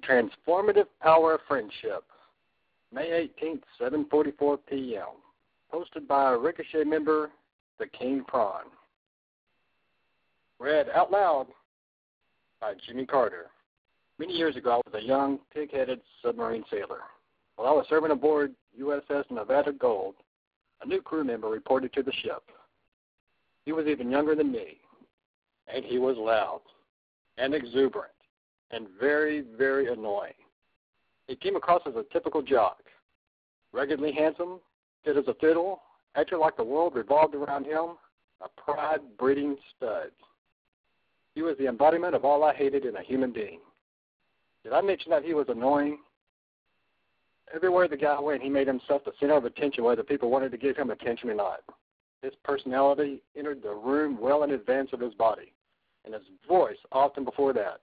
Transformative Power of Friendship, May 18th, 7:44 p.m. Posted by Ricochet member, the King Prawn. Read out loud by Jimmy Carter. Many years ago, I was a young, pig-headed submarine sailor. While I was serving aboard USS Nevada Gold, a new crew member reported to the ship. He was even younger than me, and he was loud and exuberant and very, very annoying. He came across as a typical jock, ruggedly handsome, fit as a fiddle, acted like the world revolved around him, a pride breeding stud. He was the embodiment of all I hated in a human being. Did I mention that he was annoying? Everywhere the guy went, he made himself the center of attention, whether people wanted to give him attention or not. His personality entered the room well in advance of his body, and his voice often before that.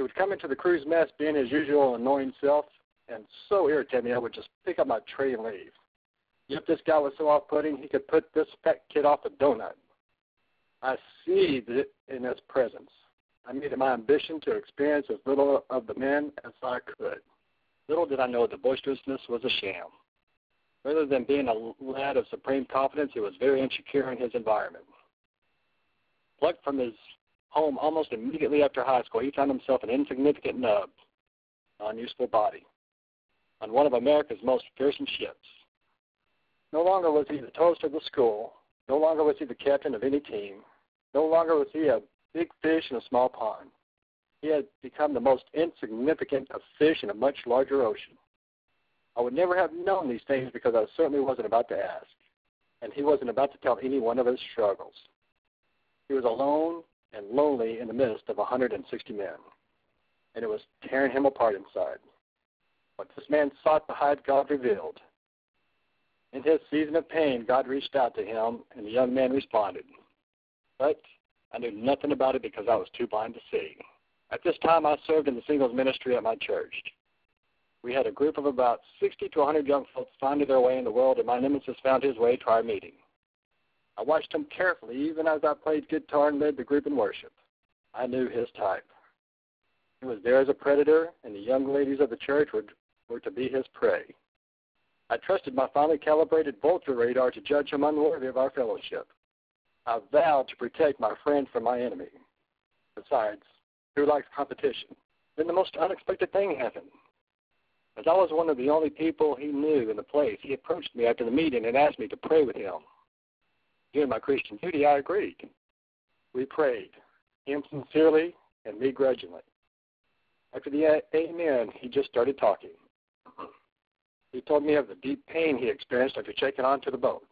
He would come into the crew's mess being his usual annoying self, and so irritate me I would just pick up my tray and leave. Yet this guy was so off-putting, he could put this fat kid off a donut. I seethed in his presence. I made it my ambition to experience as little of the men as I could. Little did I know the boisterousness was a sham. Rather than being a lad of supreme confidence, he was very insecure in his environment. Plucked from his home almost immediately after high school, he found himself an insignificant nub, an unuseful body, on one of America's most fearsome ships. No longer was he the toast of the school. No longer was he the captain of any team. No longer was he a big fish in a small pond. He had become the most insignificant of fish in a much larger ocean. I would never have known these things because I certainly wasn't about to ask, and he wasn't about to tell any one of his struggles. He was alone and lonely in the midst of 160 men, and it was tearing him apart inside. What this man sought to hide, God revealed. In his season of pain, God reached out to him, and the young man responded. But I knew nothing about it because I was too blind to see. At this time, I served in the singles ministry at my church. We had a group of about 60 to 100 young folks finding their way in the world, and my nemesis found his way to our meeting. I watched him carefully, even as I played guitar and led the group in worship. I knew his type. He was there as a predator, and the young ladies of the church were, were to be his prey. I trusted my finely calibrated vulture radar to judge him unworthy of our fellowship. I vowed to protect my friend from my enemy. Besides, who likes competition? Then the most unexpected thing happened. As I was one of the only people he knew in the place, he approached me after the meeting and asked me to pray with him. Doing my Christian duty, I agreed. We prayed, him sincerely and me grudgingly. After the amen, he just started talking. He told me of the deep pain he experienced after checking onto the boat.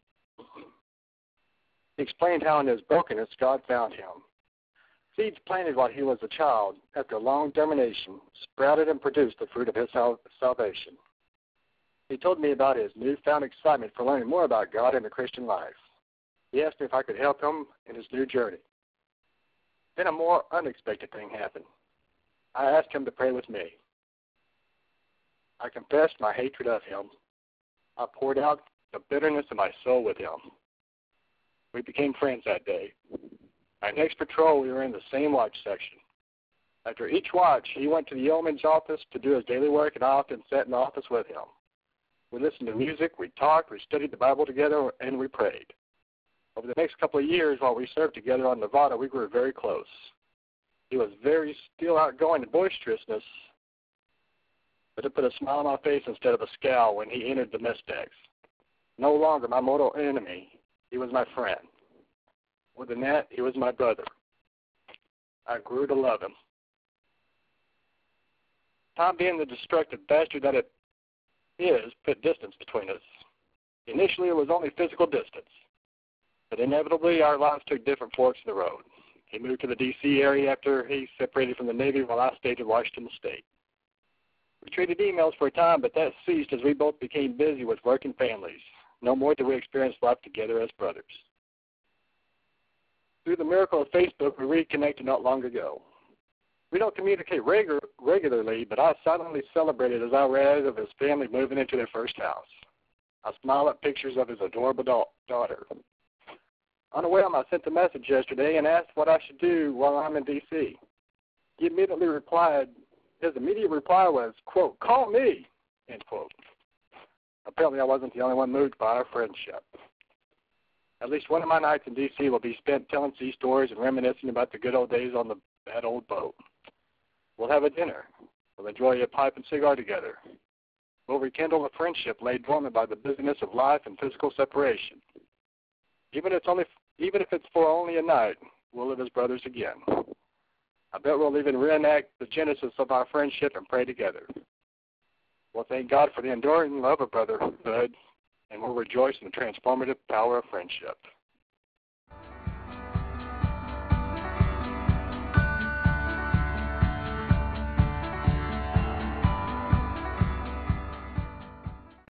He explained how in his brokenness God found him. Seeds planted while he was a child, after long germination, sprouted and produced the fruit of his sal- salvation. He told me about his newfound excitement for learning more about God and the Christian life. He asked me if I could help him in his new journey. Then a more unexpected thing happened. I asked him to pray with me. I confessed my hatred of him. I poured out the bitterness of my soul with him. We became friends that day. Our next patrol, we were in the same watch section. After each watch, he went to the yeoman's office to do his daily work, and I often sat in the office with him. We listened to music, we talked, we studied the Bible together, and we prayed. Over the next couple of years, while we served together on Nevada, we grew very close. He was very still outgoing and boisterousness, but it put a smile on my face instead of a scowl when he entered the mess decks. No longer my mortal enemy, he was my friend. More than that, he was my brother. I grew to love him. Time being the destructive bastard that it is, put distance between us. Initially, it was only physical distance, but inevitably, our lives took different forks in the road. He moved to the D.C. area after he separated from the Navy while I stayed in Washington State. We traded emails for a time, but that ceased as we both became busy with work and families. No more did we experience life together as brothers. Through the miracle of Facebook, we reconnected not long ago. We don't communicate regu- regularly, but I silently celebrated as I read of his family moving into their first house. I smile at pictures of his adorable da- daughter. Whim, I sent a message yesterday and asked what I should do while I'm in D.C. He immediately replied, his immediate reply was, quote, call me, end quote. Apparently I wasn't the only one moved by our friendship. At least one of my nights in D.C. will be spent telling sea stories and reminiscing about the good old days on the, that old boat. We'll have a dinner. We'll enjoy a pipe and cigar together. We'll rekindle a friendship laid dormant by the busyness of life and physical separation. Even if it's only, even if it's for only a night, we'll live as brothers again. I bet we'll even reenact the genesis of our friendship and pray together. We'll thank God for the enduring love of brotherhood, and we'll rejoice in the transformative power of friendship.